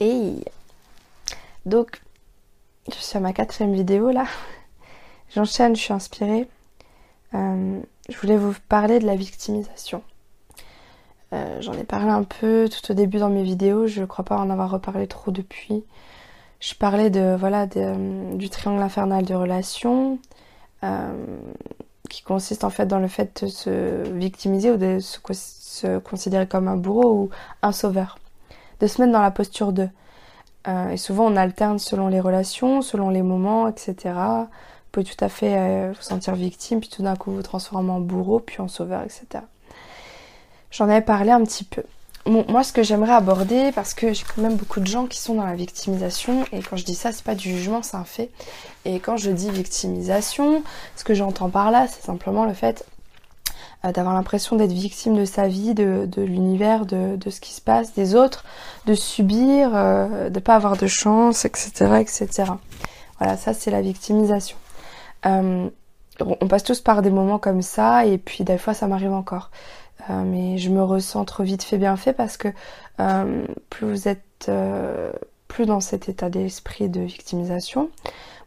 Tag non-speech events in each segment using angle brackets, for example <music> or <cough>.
Et donc, je suis à ma quatrième vidéo là. <laughs> J'enchaîne, je suis inspirée. Euh, je voulais vous parler de la victimisation. Euh, j'en ai parlé un peu tout au début dans mes vidéos, je crois pas en avoir reparlé trop depuis. Je parlais de voilà du triangle infernal de relations, euh, qui consiste en fait dans le fait de se victimiser ou de se, considérer comme un bourreau ou un sauveur, de se mettre dans la posture de. Euh, et souvent on alterne selon les relations, selon les moments, etc. Vous pouvez tout à fait vous sentir victime, puis tout d'un coup vous transformer en bourreau, puis en sauveur, etc. J'en avais parlé un petit peu. moi, ce que j'aimerais aborder, parce que j'ai quand même beaucoup de gens qui sont dans la victimisation, et quand je dis ça, c'est pas du jugement, c'est un fait. Et quand je dis victimisation, ce que j'entends par là, c'est simplement le fait euh, d'avoir l'impression d'être victime de sa vie, de, l'univers, de, ce qui se passe, des autres, de subir, euh, de pas avoir de chance, etc., etc. Voilà, ça c'est la victimisation. Euh, on passe tous par des moments comme ça, et puis des fois ça m'arrive encore. Euh, mais je me ressens trop vite fait bien fait parce que euh, plus vous êtes euh, plus dans cet état d'esprit de victimisation,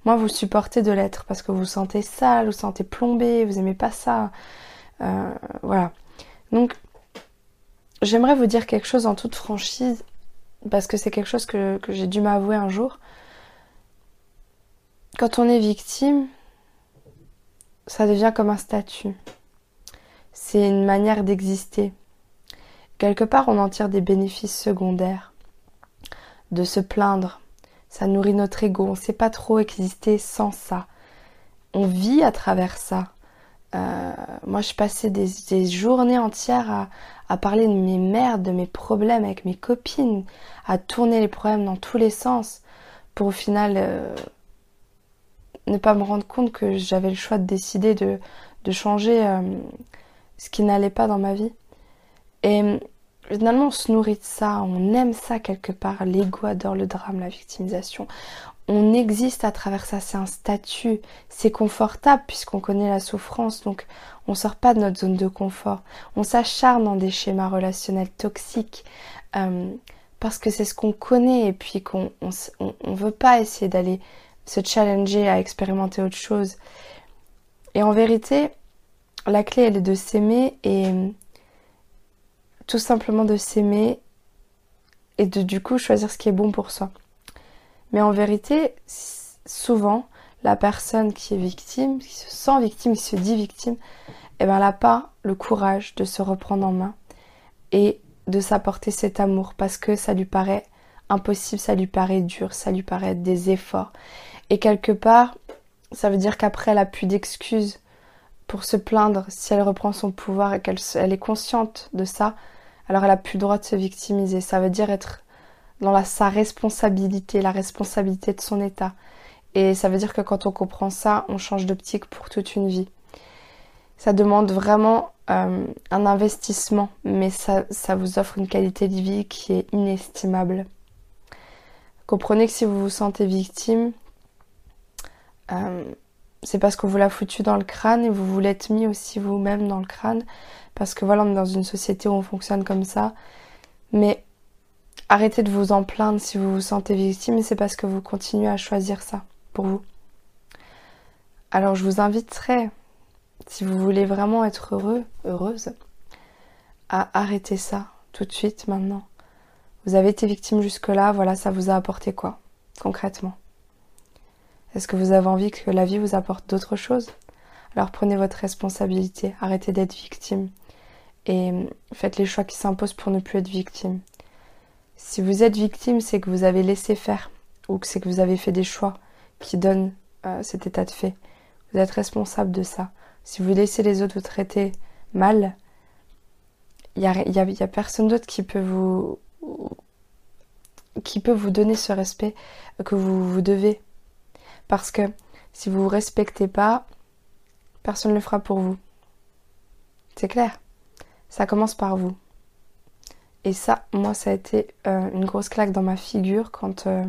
moins vous supportez de l'être parce que vous vous sentez sale, vous vous sentez plombé, vous aimez pas ça. Voilà. Donc j'aimerais vous dire quelque chose en toute franchise parce que c'est quelque chose que j'ai dû m'avouer un jour. Quand on est victime, ça devient comme un statut c'est une manière d'exister. Quelque part, on en tire des bénéfices secondaires. De se plaindre, ça nourrit notre ego, on ne sait pas trop exister sans ça. On vit à travers ça. Euh, moi, je passais des, journées entières à, parler de mes merdes, de mes problèmes avec mes copines, à tourner les problèmes dans tous les sens, pour au final euh, ne pas me rendre compte que j'avais le choix de décider de, changer euh, ce qui n'allait pas dans ma vie. Et finalement, on se nourrit de ça, on aime ça quelque part. L'ego adore le drame, la victimisation. On existe à travers ça, c'est un statut, c'est confortable puisqu'on connaît la souffrance, donc on sort pas de notre zone de confort. On s'acharne dans des schémas relationnels toxiques euh, parce que c'est ce qu'on connaît et puis qu'on on, veut pas essayer d'aller se challenger à expérimenter autre chose. Et en vérité, la clé, elle est de s'aimer et tout simplement de s'aimer et de du coup choisir ce qui est bon pour soi. Mais en vérité, souvent, la personne qui est victime, qui se sent victime, qui se dit victime, eh ben, elle n'a pas le courage de se reprendre en main et de s'apporter cet amour parce que ça lui paraît impossible, ça lui paraît dur, ça lui paraît des efforts. Et quelque part, ça veut dire qu'après, elle a plus d'excuses pour se plaindre si elle reprend son pouvoir et qu'elle elle est consciente de ça, alors elle a plus le droit de se victimiser. Ça veut dire être dans sa responsabilité, la responsabilité de son état. Et ça veut dire que quand on comprend ça, on change d'optique pour toute une vie. Ça demande vraiment euh, un investissement, mais ça, ça vous offre une qualité de vie qui est inestimable. Comprenez que si vous vous sentez victime, euh, c'est parce qu'on vous l'a foutu dans le crâne et vous vous l'êtes mis aussi vous-même dans le crâne. Parce que voilà, on est dans une société où on fonctionne comme ça. Mais arrêtez de vous en plaindre si vous vous sentez victime, c'est parce que vous continuez à choisir ça pour vous. Alors je vous inviterai, si vous voulez vraiment être heureux, heureuse, à arrêter ça tout de suite maintenant. Vous avez été victime jusque-là, voilà, ça vous a apporté quoi, concrètement? Est-ce que vous avez envie que la vie vous apporte d'autres choses? Alors prenez votre responsabilité, arrêtez d'être victime et faites les choix qui s'imposent pour ne plus être victime. Si vous êtes victime, c'est que vous avez laissé faire ou que c'est que vous avez fait des choix qui donnent euh, cet état de fait. Vous êtes responsable de ça. Si vous laissez les autres vous traiter mal, il n'y a, y a, personne d'autre qui peut vous qui peut vous donner ce respect que vous vous devez parce que si vous ne vous respectez pas, personne ne le fera pour vous. C'est clair. Ça commence par vous. Et ça, moi, ça a été euh, une grosse claque dans ma figure quand euh,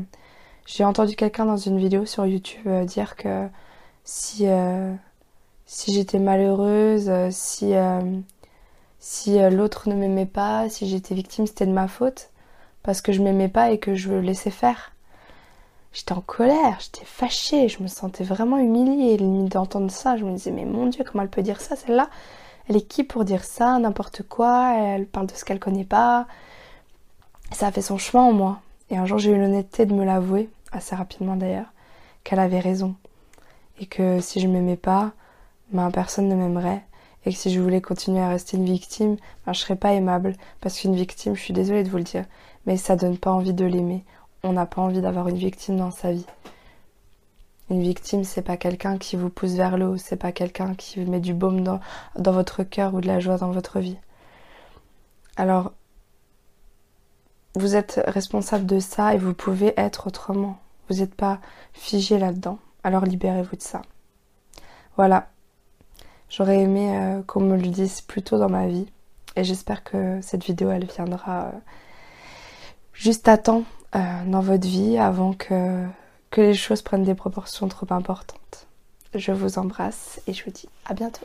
j'ai entendu quelqu'un dans une vidéo sur YouTube euh, dire que si, j'étais malheureuse, si, l'autre ne m'aimait pas, si j'étais victime, c'était de ma faute. parce que je m'aimais pas et que je laissais faire. J'étais en colère, j'étais fâchée, je me sentais vraiment humiliée. D'entendre ça, je me disais mais mon Dieu, comment elle peut dire ça celle-là? Elle est qui pour dire ça? N'importe quoi, elle parle de ce qu'elle connaît pas? Ça a fait son chemin en moi. Et un jour j'ai eu l'honnêteté de me l'avouer, assez rapidement d'ailleurs, qu'elle avait raison. Et que si je m'aimais pas, ben personne ne m'aimerait et que si je voulais continuer à rester une victime, ben, je serais pas aimable. Parce qu'une victime, je suis désolée de vous le dire, mais ça donne pas envie de l'aimer. On n'a pas envie d'avoir une victime dans sa vie. Une victime, c'est pas quelqu'un qui vous pousse vers le haut, c'est pas quelqu'un qui met du baume dans, dans votre cœur ou de la joie dans votre vie. Alors, vous êtes responsable de ça et vous pouvez être autrement. Vous n'êtes pas figé là-dedans. Alors libérez-vous de ça. Voilà, J'aurais aimé euh, qu'on me le dise plus tôt dans ma vie. Et j'espère que cette vidéo, elle viendra euh, juste à temps euh, dans votre vie avant que, que les choses prennent des proportions trop importantes. Je vous embrasse et je vous dis à bientôt.